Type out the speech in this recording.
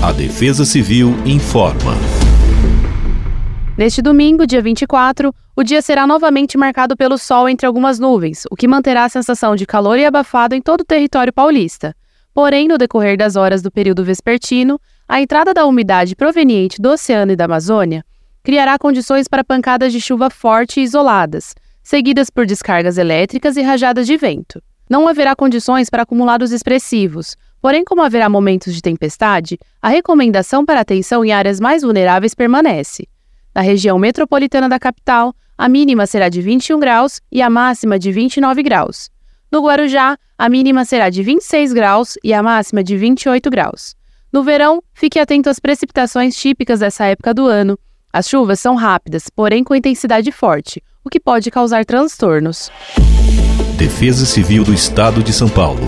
A Defesa Civil informa. Neste domingo, dia 24, o dia será novamente marcado pelo sol entre algumas nuvens, o que manterá a sensação de calor e abafado em todo o território paulista. Porém, no decorrer das horas do período vespertino, a entrada da umidade proveniente do oceano e da Amazônia criará condições para pancadas de chuva forte e isoladas, seguidas por descargas elétricas e rajadas de vento. Não haverá condições para acumulados expressivos, porém, como haverá momentos de tempestade, a recomendação para atenção em áreas mais vulneráveis permanece. Na região metropolitana da capital, a mínima será de 21 graus e a máxima de 29 graus. No Guarujá, a mínima será de 26 graus e a máxima de 28 graus. No verão, fique atento às precipitações típicas dessa época do ano. As chuvas são rápidas, porém com intensidade forte, o que pode causar transtornos. Defesa Civil do Estado de São Paulo.